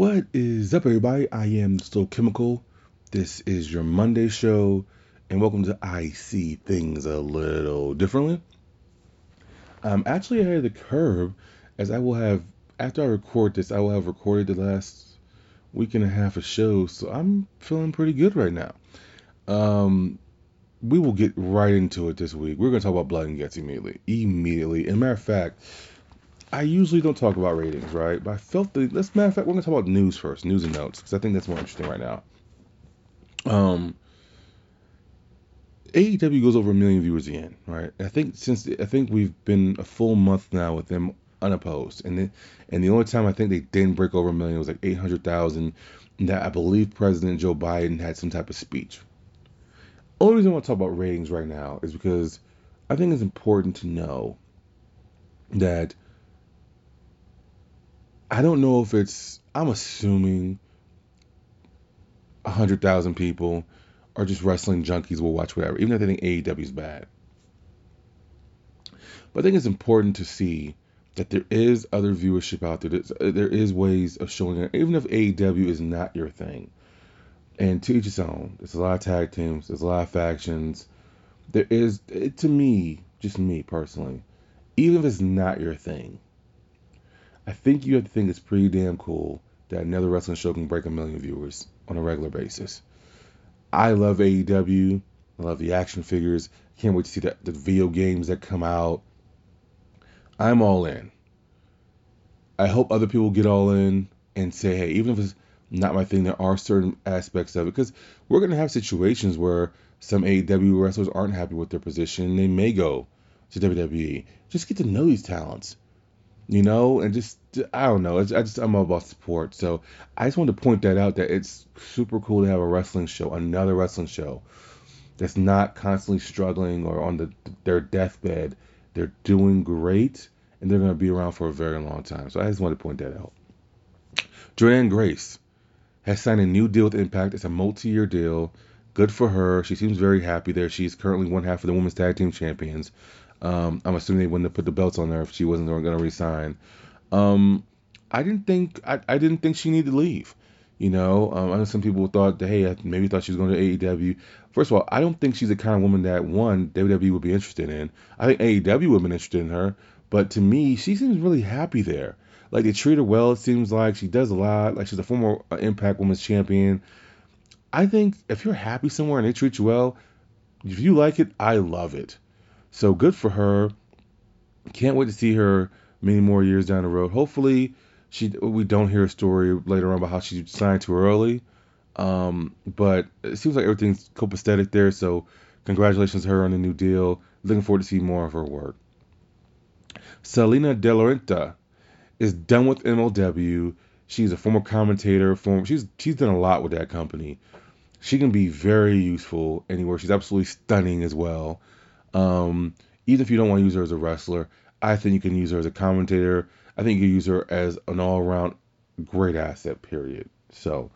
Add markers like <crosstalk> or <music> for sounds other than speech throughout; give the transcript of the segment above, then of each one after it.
What is up, everybody? I am Still Chemical. This is your Monday show, and welcome to I See Things a Little Differently. I'm actually ahead of the curve, as I will have, after I record this, I will have recorded the last week and a half of shows, so I'm feeling pretty good right now. Um, we will get right into it this week. We're going to talk about Blood and Guts immediately. Immediately. And matter of fact, I usually don't talk about ratings, right? But I felt that, let's matter of fact, we're to talk about news first, news and notes, because I think that's more interesting right now. Um, AEW goes over a million viewers again, right? I think since I think we've been a full month now with them unopposed, and the, and the only time I think they didn't break over a million was like eight hundred thousand. That I believe President Joe Biden had some type of speech. Only reason I want to talk about ratings right now is because I think it's important to know that I don't know if it's I'm assuming hundred thousand people are just wrestling junkies will watch whatever, even if they think AEW is bad. But I think it's important to see that there is other viewership out there. There's, uh, there is ways of showing it, even if AEW is not your thing. And to each his own. There's a lot of tag teams. There's a lot of factions. There is, to me, just me personally, even if it's not your thing, I think you have to think it's pretty damn cool that another wrestling show can break a million viewers on a regular basis. I love AEW. I love the action figures. Can't wait to see the, the video games that come out. I'm all in. I hope other people get all in and say, hey, even if it's not my thing, there are certain aspects of it. Because we're going to have situations where some AEW wrestlers aren't happy with their position. They may go to WWE. Just get to know these talents, you know, and just, I don't know. I just, I'm all about support. So I just wanted to point that out that it's super cool to have a wrestling show, another wrestling show that's not constantly struggling or on the, their deathbed they're doing great, and they're going to be around for a very long time. So I just wanted to point that out. Jordynne Grace has signed a new deal with Impact. It's a multi-year deal. Good for her. She seems very happy there. She's currently one half of the women's tag team champions. Um, I'm assuming they wouldn't have put the belts on her if she wasn't going to resign. Um, I didn't think I, I didn't think she needed to leave. You know, um, I know some people thought that hey, maybe thought she was going to AEW. First of all, I don't think she's the kind of woman that one WWE would be interested in. I think AEW would have been interested in her, but to me, she seems really happy there. Like they treat her well. It seems like she does a lot. Like she's a former uh, Impact Women's Champion. I think if you're happy somewhere and they treat you well, if you like it, I love it. So good for her. Can't wait to see her many more years down the road. Hopefully she we don't hear a story later on about how she signed too early. Um, but it seems like everything's copacetic there. So congratulations to her on the new deal. Looking forward to see more of her work. Salina De La Renta is done with MLW. She's a former commentator. Former, she's she's done a lot with that company. She can be very useful anywhere. She's absolutely stunning as well. Um, even if you don't want to use her as a wrestler, I think you can use her as a commentator. I think you can use her as an all around great asset, period. So,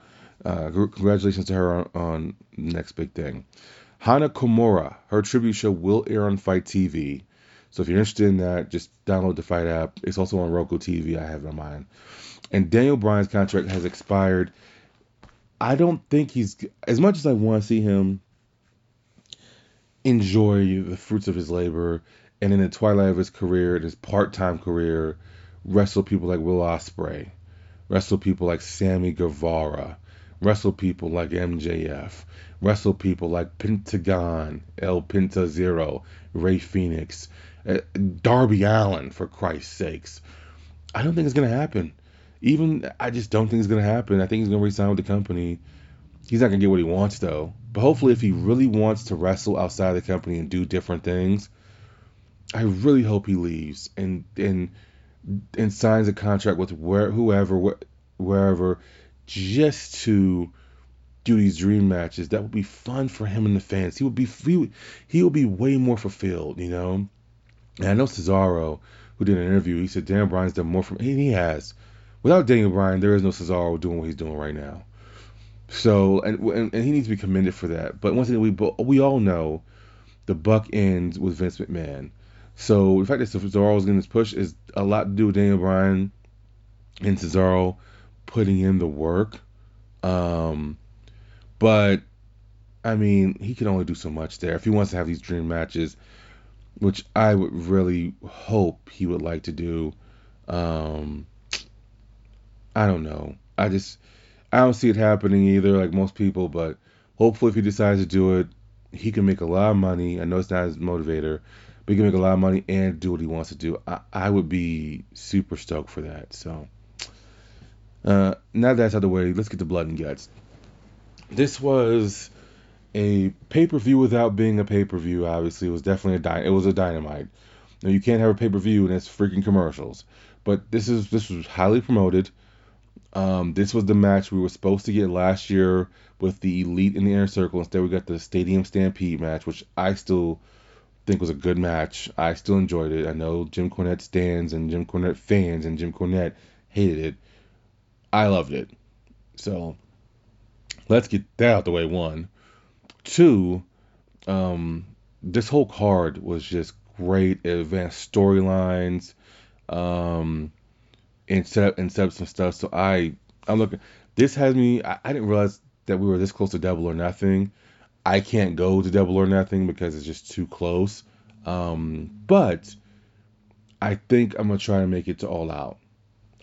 uh, congratulations to her on, on next big thing. Hana Kimura, her tribute show will air on FITE TV. So if you're interested in that, just download the Fight app. It's also on Roku TV. I have it on mine. And Daniel Bryan's contract has expired. I don't think he's as much as I want to see him enjoy the fruits of his labor and in the twilight of his career, his part-time career, wrestle people like Will Ospreay, wrestle people like Sammy Guevara, wrestle people like MJF, wrestle people like Pentagon, El Penta Zero, Rey Fenix, uh, Darby Allin, for Christ's sakes. I don't think it's going to happen. Even, I just don't think it's going to happen. I think he's going to resign with the company. He's not going to get what he wants, though. But hopefully, if he really wants to wrestle outside the company and do different things, I really hope he leaves and and and signs a contract with where whoever wh- wherever just to do these dream matches that would be fun for him and the fans. He would be he would, he be way more fulfilled you know? And i know cesaro who did an interview he said daniel bryan's done more for me and he has. Without daniel bryan there is no cesaro doing what he's doing right now so and, and, and he needs to be commended for that but once again we we all know the buck ends with Vince McMahon. So the fact that Cesaro is getting this push is a lot to do with Daniel Bryan and Cesaro putting in the work. Um, but I mean, he can only do so much there. If he wants to have these dream matches, which I would really hope he would like to do, um, I don't know. I just I don't see it happening either, like most people. But hopefully, if he decides to do it, he can make a lot of money. I know it's not his motivator, but he can make a lot of money and do what he wants to do. I, I would be super stoked for that. So uh, now that's out of the way, let's get to blood and guts. This was a pay per view without being a pay per view. Obviously, it was definitely a dy- it was a dynamite. Now you can't have a pay per view and it's freaking commercials. But this is this was highly promoted. Um, this was the match we were supposed to get last year with the Elite in the Inner Circle. Instead, we got the Stadium Stampede match, which I still think was a good match. I still enjoyed it. I know Jim Cornette stands and Jim Cornette fans and Jim Cornette hated it. I loved it. So let's get that out the way. One, two. Um, this whole card was just great. It advanced storylines. Um, and set up and set up some stuff. So I I'm looking. This has me. I, I didn't realize that we were this close to Double or Nothing. I can't go to Double or Nothing because it's just too close. Um, but I think I'm gonna try to make it to All Out.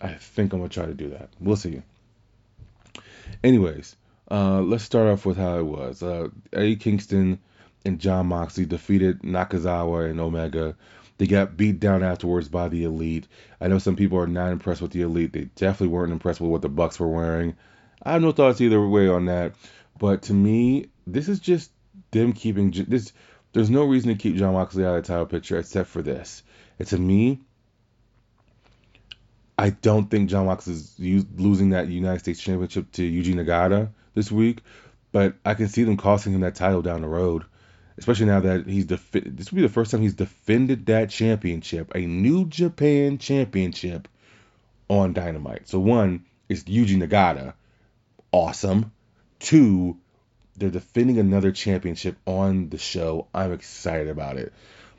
I think I'm gonna try to do that. We'll see. Anyways, uh, let's start off with how it was. Uh, Eddie Kingston and Jon Moxley defeated Nakazawa and Omega they got beat down afterwards by the Elite. I know some people are not impressed with the Elite. They definitely weren't impressed with what the Bucks were wearing. I have no thoughts either way on that. But to me, this is just them keeping this. There's no reason to keep Jon Moxley out of the title picture except for this. And to me, I don't think Jon Moxley is losing that United States Championship to Yuji Nagata this week, but I can see them costing him that title down the road especially now that he's this will be the first time he's defended that championship, a New Japan championship on Dynamite. So one is Yuji Nagata, awesome. Two, they're defending another championship on the show. I'm excited about it,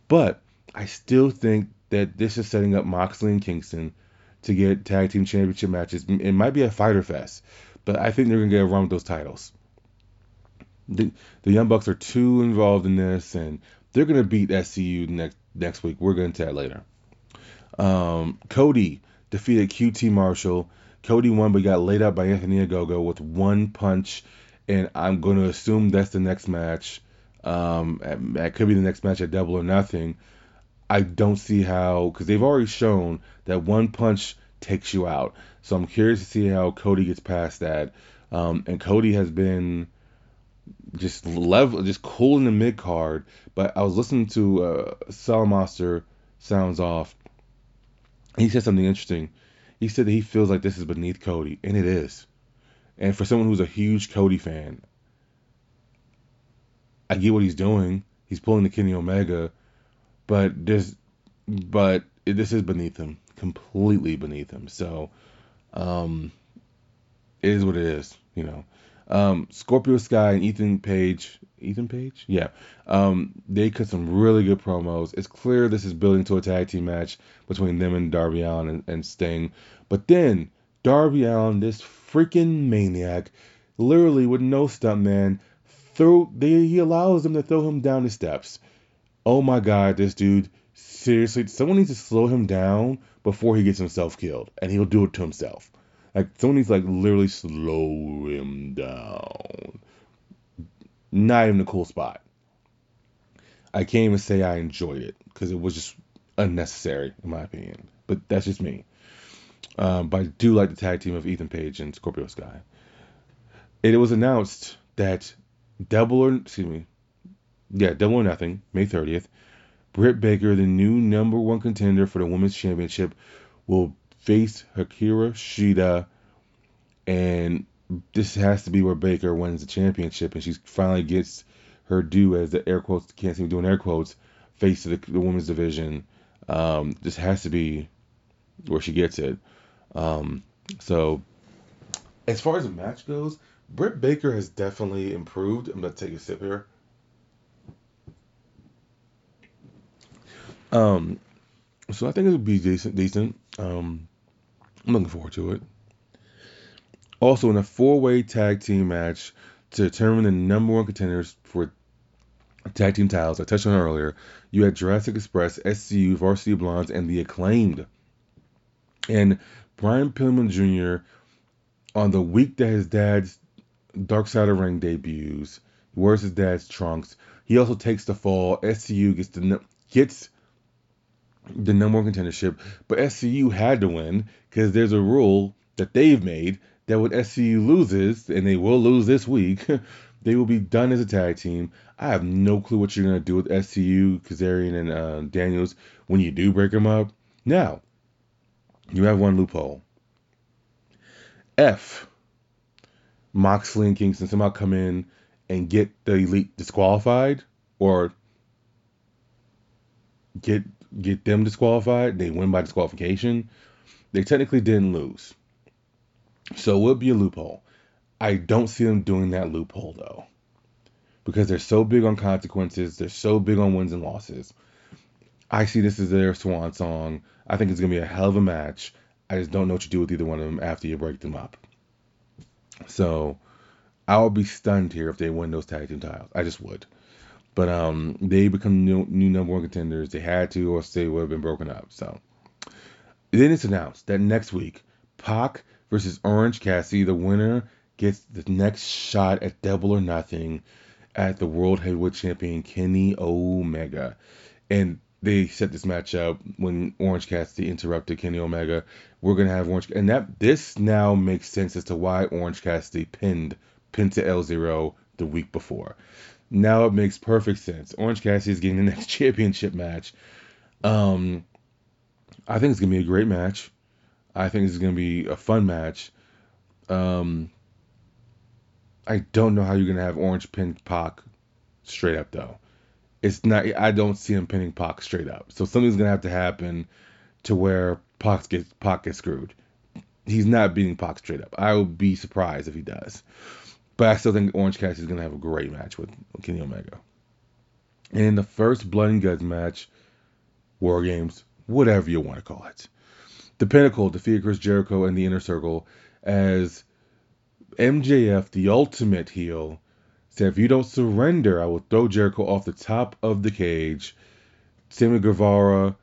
but I still think that this is setting up Moxley and Kingston to get tag team championship matches. It might be a fighter fest, but I think they're gonna get a run with those titles the, Young Bucks are too involved in this, and they're gonna beat SCU next next week. We're gonna that later. Um, Cody defeated QT Marshall. Cody won, but got laid out by Anthony Ogogo with one punch, and I'm gonna assume that's the next match. Um, that could be the next match at Double or Nothing. I don't see how, because they've already shown that one punch takes you out. So I'm curious to see how Cody gets past that. Um, and Cody has been just level, just cool in the mid card. But I was listening to uh, Salamaster sounds off. He said something interesting. He said that he feels like this is beneath Cody, and it is. And for someone who's a huge Cody fan, I get what he's doing. He's pulling the Kenny Omega, but this, but this is beneath him, completely beneath him. So, um, it is what it is, you know. Um, Scorpio Sky and Ethan Page, Ethan Page, yeah, um, they cut some really good promos. It's clear this is building to a tag team match between them and Darby Allin and, and Sting. But then Darby Allin, this freaking maniac, literally with no stunt man, throw they, he allows them to throw him down the steps. Oh my God, this dude seriously, someone needs to slow him down before he gets himself killed, and he'll do it to himself. Like to like literally slow him down. Not even a cool spot. I can't even say I enjoyed it because it was just unnecessary in my opinion. But that's just me. Um, but I do like the tag team of Ethan Page and Scorpio Sky. It was announced that Double or excuse me, yeah, Double or Nothing, May 30th. Britt Baker, the new number one contender for the women's championship, will face Hikaru Shida, and this has to be where Baker wins the championship, and she finally gets her due as the air quotes can't seem doing air quotes face the, the women's division. Um, this has to be where she gets it. Um, so as far as the match goes, Britt Baker has definitely improved. I'm gonna take a sip here. Um, so I think it would be decent. Decent. Um, I'm looking forward to it. Also, in a four-way tag team match to determine the number one contenders for tag team titles, I touched on earlier. You had Jurassic Express, SCU, Varsity Blondes, and the Acclaimed. And Brian Pillman Jr. on the week that his dad's Dark Side of Ring debuts, wears his dad's trunks. He also takes the fall. SCU gets the gets the number one contendership, but SCU had to win because there's a rule that they've made that when SCU loses, and they will lose this week, <laughs> they will be done as a tag team. I have no clue what you're gonna do with SCU, Kazarian, and uh, Daniels when you do break them up. Now, you have one loophole. F. Moxley and Kingston somehow come in and get the elite disqualified or get get them disqualified. They win by disqualification. They technically didn't lose. So it would be a loophole. I don't see them doing that loophole though. Because they're so big on consequences, they're so big on wins and losses. I see this as their swan song. I think it's gonna be a hell of a match. I just don't know what you do with either one of them after you break them up. So I would be stunned here if they win those tag team titles. I just would. But um, they become new, new number one contenders. They had to, or they would have been broken up. So then it's announced that next week, Pac versus Orange Cassidy, the winner gets the next shot at Double or Nothing at the World Heavyweight Champion Kenny Omega. And they set this match up when Orange Cassidy interrupted Kenny Omega. We're gonna have Orange, and that this now makes sense as to why Orange Cassidy pinned Penta El Zero the week before. Now it makes perfect sense. Orange Cassidy is getting the next <laughs> championship match. Um, I think it's gonna be a great match. I think it's gonna be a fun match. Um, I don't know how you're gonna have Orange pin Pac straight up though. It's not. I don't see him pinning Pac straight up. So something's gonna have to happen to where Pac gets Pac gets screwed. He's not beating Pac straight up. I would be surprised if he does. But I still think Orange Cassidy is gonna have a great match with Kenny Omega. And in the first Blood and Guts match, War Games, whatever you want to call it, the Pinnacle defeated Chris Jericho and the Inner Circle as MJF, the ultimate heel, said, If you don't surrender, I will throw Jericho off the top of the cage. Sammy Guevara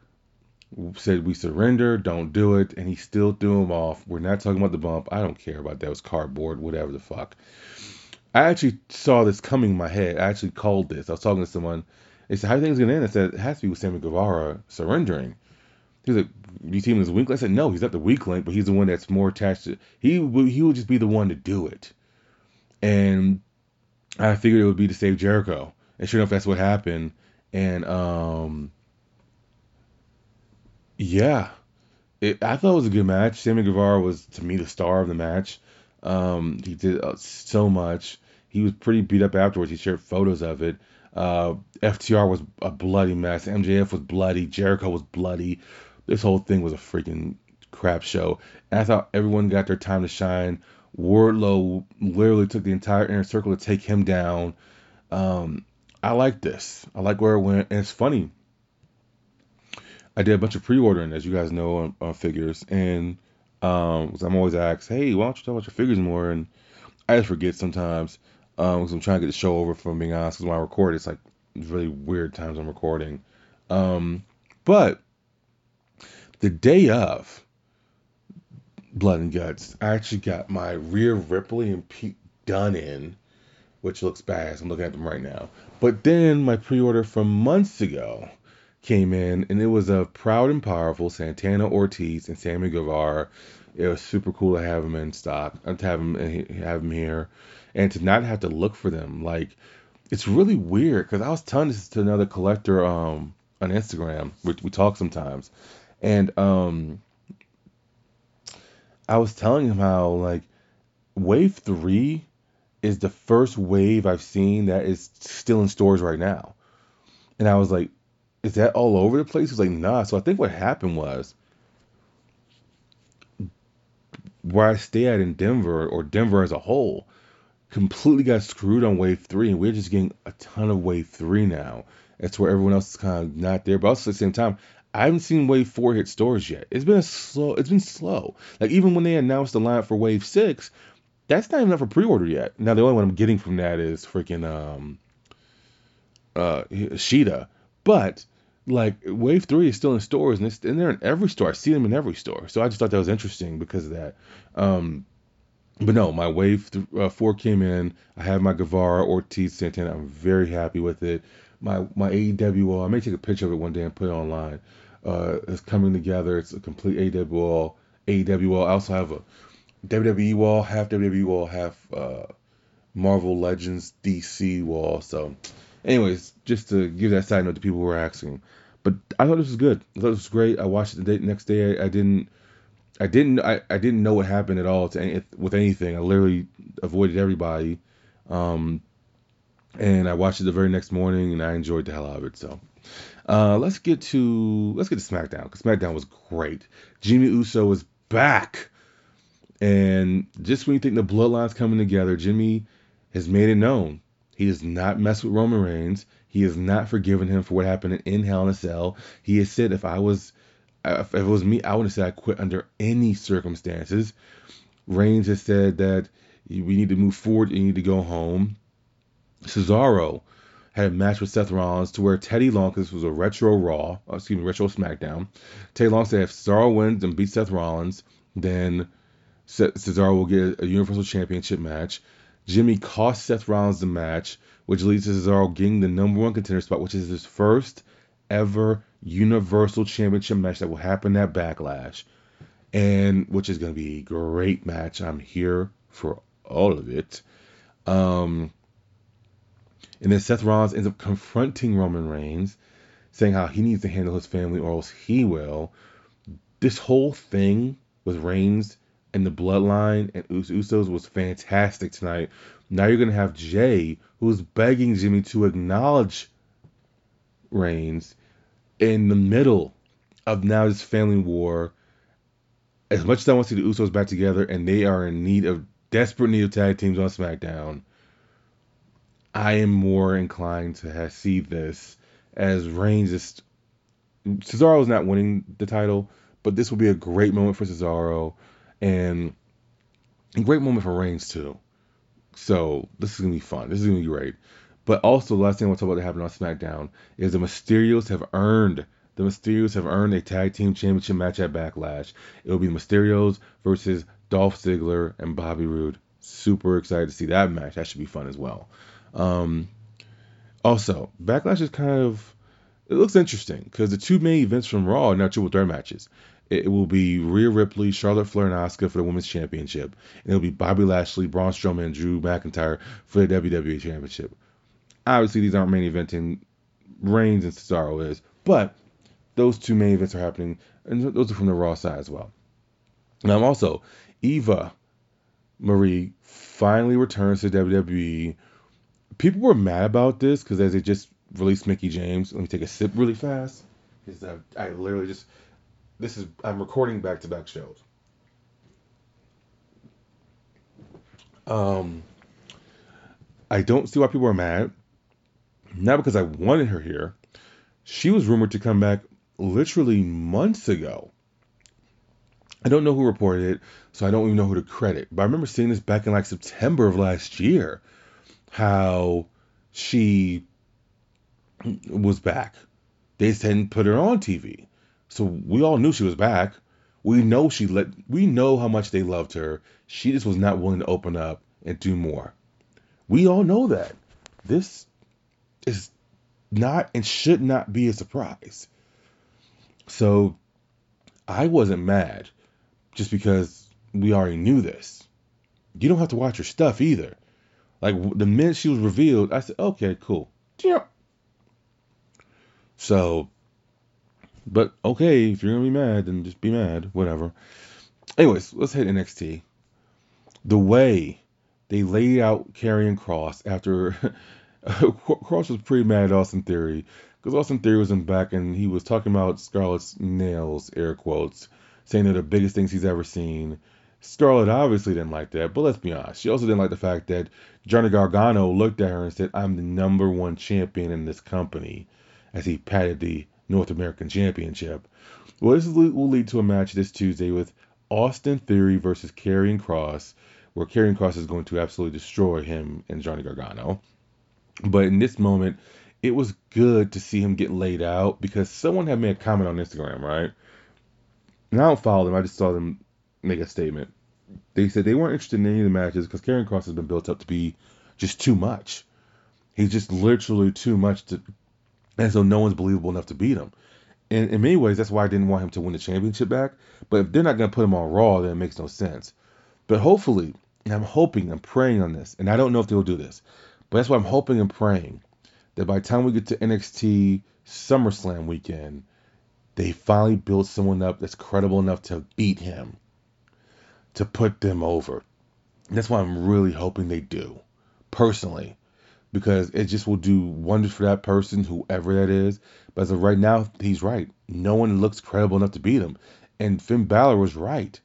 said, We surrender, don't do it. And he still threw him off. We're not talking about the bump. I don't care about that. It was cardboard, whatever the fuck. I actually saw this coming in my head. I actually called this. I was talking to someone. They said, How do you think it's going to end? I said, It has to be with Sammy Guevara surrendering. He was like, "You see him as a weak link?" I said, "No, he's not the weak link, but he's the one that's more attached to. He he will just be the one to do it." And I figured it would be to save Jericho, and sure enough, that's what happened. And um, yeah, it, I thought it was a good match. Sammy Guevara was to me the star of the match. Um, he did uh, so much. He was pretty beat up afterwards. He shared photos of it. Uh, FTR was a bloody mess. MJF was bloody. Jericho was bloody this whole thing was a freaking crap show. And I thought everyone got their time to shine. Wardlow literally took the entire inner circle to take him down. Um, I like this. I like where it went. And it's funny. I did a bunch of pre-ordering, as you guys know, on, on figures, and um, I'm always asked, "Hey, why don't you talk about your figures more?" And I just forget sometimes um, because I'm trying to get the show over. From being honest, because when I record, it's like really weird times I'm recording. Um, but the day of Blood and Guts, I actually got my Rhea Ripley and Pete Dunne in, which looks bad. I'm looking at them right now. But then my pre-order from months ago came in, and it was a proud and powerful Santana Ortiz and Sammy Guevara. It was super cool to have them in stock, uh, to have them have them here, and to not have to look for them. Like it's really weird because I was telling this to another collector um, on Instagram. We, we talk sometimes, and um, I was telling him how like wave three is the first wave I've seen that is still in stores right now. And I was like, is that all over the place? He's like, nah. So I think what happened was where I stay at in Denver or Denver as a whole completely got screwed on wave three and we're just getting a ton of wave three now. It's where everyone else is kind of not there. But also at the same time, I haven't seen Wave Four hit stores yet. It's been a slow. It's been slow. Like even when they announced the lineup for Wave Six, that's not up for pre-order yet. Now the only one I'm getting from that is freaking um uh Shida, but like Wave Three is still in stores and it's and they're in every store. I see them in every store. So I just thought that was interesting because of that. Um, but no, my Wave th- uh, Four came in. I have my Guevara Ortiz Santana. I'm very happy with it. My my wall. I may take a picture of it one day and put it online. Uh, it's coming together. It's a complete. AEW wall. I also have a WWE wall, half WWE wall, half uh, Marvel Legends DC wall. So, anyways, just to give that side note to people who were asking. But I thought this was good. I thought this was great. I watched it the day, next day. I, I didn't. I didn't. I, I didn't know what happened at all to any, with anything. I literally avoided everybody. Um, and I watched it the very next morning, and I enjoyed the hell out of it. So, uh, let's get to let's get to SmackDown because SmackDown was great. Jimmy Uso was back. And just when you think the bloodline's coming together, Jimmy has made it known he does not mess with Roman Reigns. He has not forgiven him for what happened in Hell in a Cell. He has said, if I was, if it was me, I would have said I quit under any circumstances. Reigns has said that we need to move forward. You need to go home. Cesaro had a match with Seth Rollins to where Teddy Long, this was a retro Raw, uh, excuse me, retro SmackDown. Teddy Long said if Cesaro wins and beats Seth Rollins, then Cesaro will get a Universal Championship match. Jimmy cost Seth Rollins the match, which leads to Cesaro getting the number one contender spot, which is his first ever Universal Championship match that will happen at Backlash, and which is going to be a great match. I'm here for all of it. Um, and then Seth Rollins ends up confronting Roman Reigns, saying how he needs to handle his family or else he will. This whole thing with Reigns and the bloodline and Us- Usos was fantastic tonight. Now you're gonna have Jay, who's begging Jimmy to acknowledge Reigns in the middle of now this family war. As much as I want to see the Usos back together, and they are in need of desperate need of tag teams on SmackDown, I am more inclined to have, see this as Reigns is. Cesaro is not winning the title, but this will be a great moment for Cesaro and a great moment for Reigns too. So this is gonna be fun. This is gonna be great. But also, the last thing I want to talk about that happened on SmackDown is the Mysterios have earned the Mysterios have earned a tag team championship match at Backlash. It will be the Mysterios versus Dolph Ziggler and Bobby Roode. Super excited to see that match. That should be fun as well. Um, also, Backlash is kind of it looks interesting because the two main events from Raw are now triple threat matches. It will be Rhea Ripley, Charlotte Flair, and Asuka for the Women's Championship. And it'll be Bobby Lashley, Braun Strowman, and Drew McIntyre for the WWE Championship. Obviously, these aren't main eventing. Reigns and Cesaro is, but those two main events are happening, and those are from the Raw side as well. Now, also, Eva Marie finally returns to WWE. People were mad about this because as they just released Mickie James, let me take a sip really fast because I, I literally just this is I'm recording back to back shows. Um, I don't see why people are mad. Not because I wanted her here. She was rumored to come back literally months ago. I don't know who reported it, so I don't even know who to credit. But I remember seeing this back in like September of last year, how she was back. They just hadn't put her on TV. So we all knew she was back. We know she let we know how much they loved her. She just was not willing to open up and do more. We all know that. This is not and should not be a surprise. So I wasn't mad just because we already knew this. You don't have to watch her stuff either. Like the minute she was revealed, I said, okay, cool. So but okay, if you're gonna be mad, then just be mad. Whatever. Anyways, let's hit NXT. The way they laid out Karrion Kross after <laughs> Kross was pretty mad at Austin Theory because Austin Theory was in back and he was talking about Scarlett's nails, air quotes, saying they're the biggest things he's ever seen. Scarlett obviously didn't like that, but let's be honest. She also didn't like the fact that Johnny Gargano looked at her and said, I'm the number one champion in this company. as he patted the North American Championship. Well, this will lead to a match this Tuesday with Austin Theory versus Karrion Kross, where Karrion Kross is going to absolutely destroy him and Johnny Gargano. But in this moment, it was good to see him get laid out because someone had made a comment on Instagram, right? And I don't follow them, I just saw them make a statement. They said they weren't interested in any of the matches because Karrion Kross has been built up to be just too much. He's just literally too much to, and so no one's believable enough to beat him. And in many ways, that's why I didn't want him to win the championship back. But if they're not going to put him on Raw, then it makes no sense. But hopefully, and I'm hoping, I'm praying on this, and I don't know if they'll do this, but that's why I'm hoping and praying that by the time we get to NXT SummerSlam weekend, they finally build someone up that's credible enough to beat him, to put them over. And that's why I'm really hoping they do, personally, because it just will do wonders for that person, whoever that is. But as of right now, he's right. No one looks credible enough to beat him. And Finn Balor was right.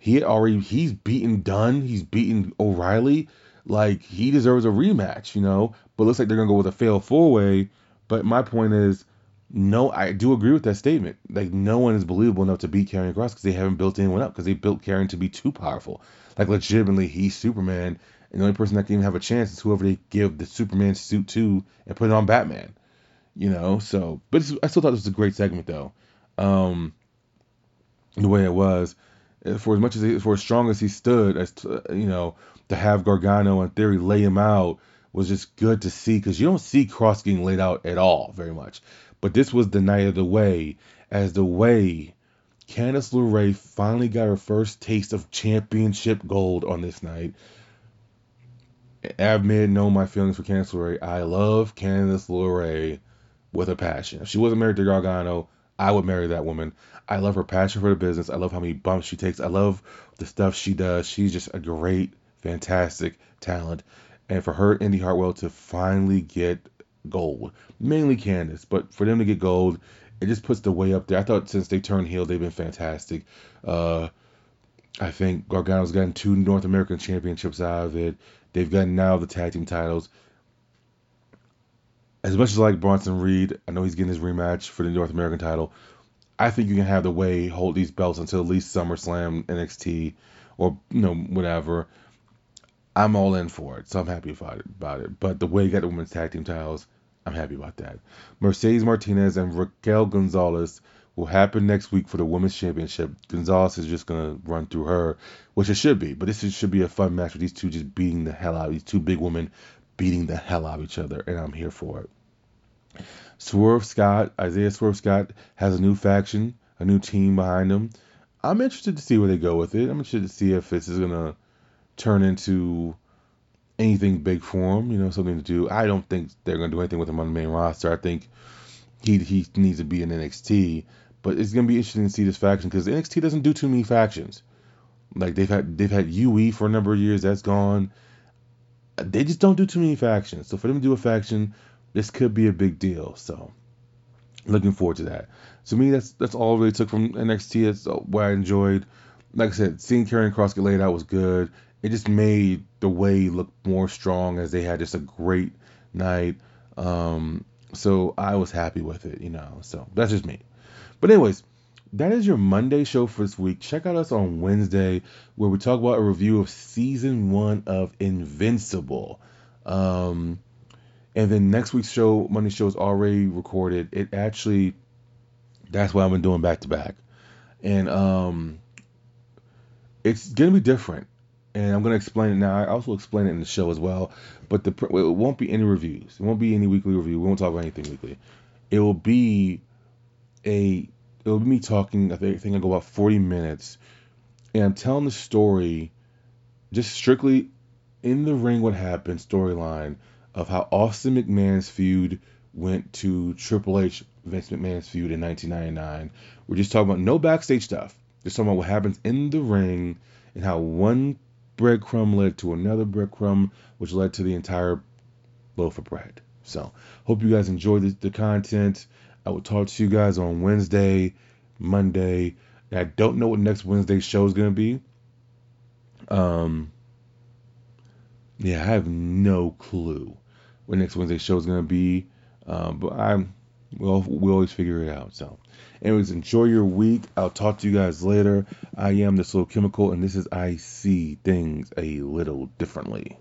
He had already he's beaten Dunne, he's beaten O'Reilly. Like he deserves a rematch, you know. But looks like they're gonna go with a fail four way. But my point is, no, I do agree with that statement. Like no one is believable enough to beat Karrion Kross because they haven't built anyone up because they built Karrion to be too powerful. Like legitimately, he's Superman, and the only person that can even have a chance is whoever they give the Superman suit to and put it on Batman. You know, so but I still thought this was a great segment though. Um, the way it was, for as much as he, for as strong as he stood, as to, you know, to have Gargano and Theory lay him out was just good to see because you don't see Kross getting laid out at all very much. But this was the night of the way, as the way Candice LeRae finally got her first taste of championship gold on this night. I've my feelings for Candice LeRae. I love Candice LeRae with a passion. If she wasn't married to Gargano, I would marry that woman. I love her passion for the business. I love how many bumps she takes. I love the stuff she does. She's just a great, fantastic talent. And for her, Indi Hartwell, to finally get gold, mainly Candice, but for them to get gold, it just puts the way up there. I thought since they turned heel, they've been fantastic. Uh, I think Gargano's gotten two North American championships out of it. They've gotten now the tag team titles as much as I like Bronson Reed, I know he's getting his rematch for the North American title. I think you can have the way hold these belts until at least SummerSlam, NXT, or you know whatever. I'm all in for it, so I'm happy about it. But the way you got the women's tag team titles, I'm happy about that. Mercedes Martinez and Raquel Gonzalez will happen next week for the women's championship. Gonzalez is just gonna run through her, which it should be. But this is, should be a fun match with these two just beating the hell out. These two big women beating the hell out of each other, and I'm here for it. Swerve Scott, Isaiah Swerve Scott has a new faction, a new team behind him. I'm interested to see where they go with it. I'm interested to see if this is gonna turn into anything big for him, you know, something to do. I don't think they're gonna do anything with him on the main roster. I think he he needs to be in NXT, but it's gonna be interesting to see this faction because NXT doesn't do too many factions. Like they've had they've had UE for a number of years, that's gone. They just don't do too many factions. So for them to do a faction this could be a big deal. So looking forward to that. To me, that's that's all I really took from NXT. That's what I enjoyed. Like I said, seeing Karrion Kross get laid out was good. It just made the way look more strong as they had just a great night. Um, so I was happy with it, you know. So that's just me. But anyways, that is your Monday show for this week. Check out us on Wednesday where we talk about a review of season one of Invincible. Um, and then next week's show, Monday show is already recorded. It actually, that's what I've been doing back to back, and um, it's gonna be different. And I'm gonna explain it now. I also explain it in the show as well. But the it won't be any reviews. It won't be any weekly review. We won't talk about anything weekly. It will be a it will be me talking. I think, I go about 40 minutes, and I'm telling the story, just strictly in the ring. What happened storyline of how Austin McMahon's feud went to Triple H Vince McMahon's feud in 1999. We're just talking about no backstage stuff. Just talking about what happens in the ring and how one breadcrumb led to another breadcrumb, which led to the entire loaf of bread. So, hope you guys enjoy the, the content. I will talk to you guys on Wednesday, Monday. I don't know what next Wednesday's show is going to be. Um, yeah, I have no clue what next Wednesday show is going to be. Um, but I'm we'll we always figure it out. So, anyways, enjoy your week. I'll talk to you guys later. I am the Slow Chemical, and this is I see things a little differently.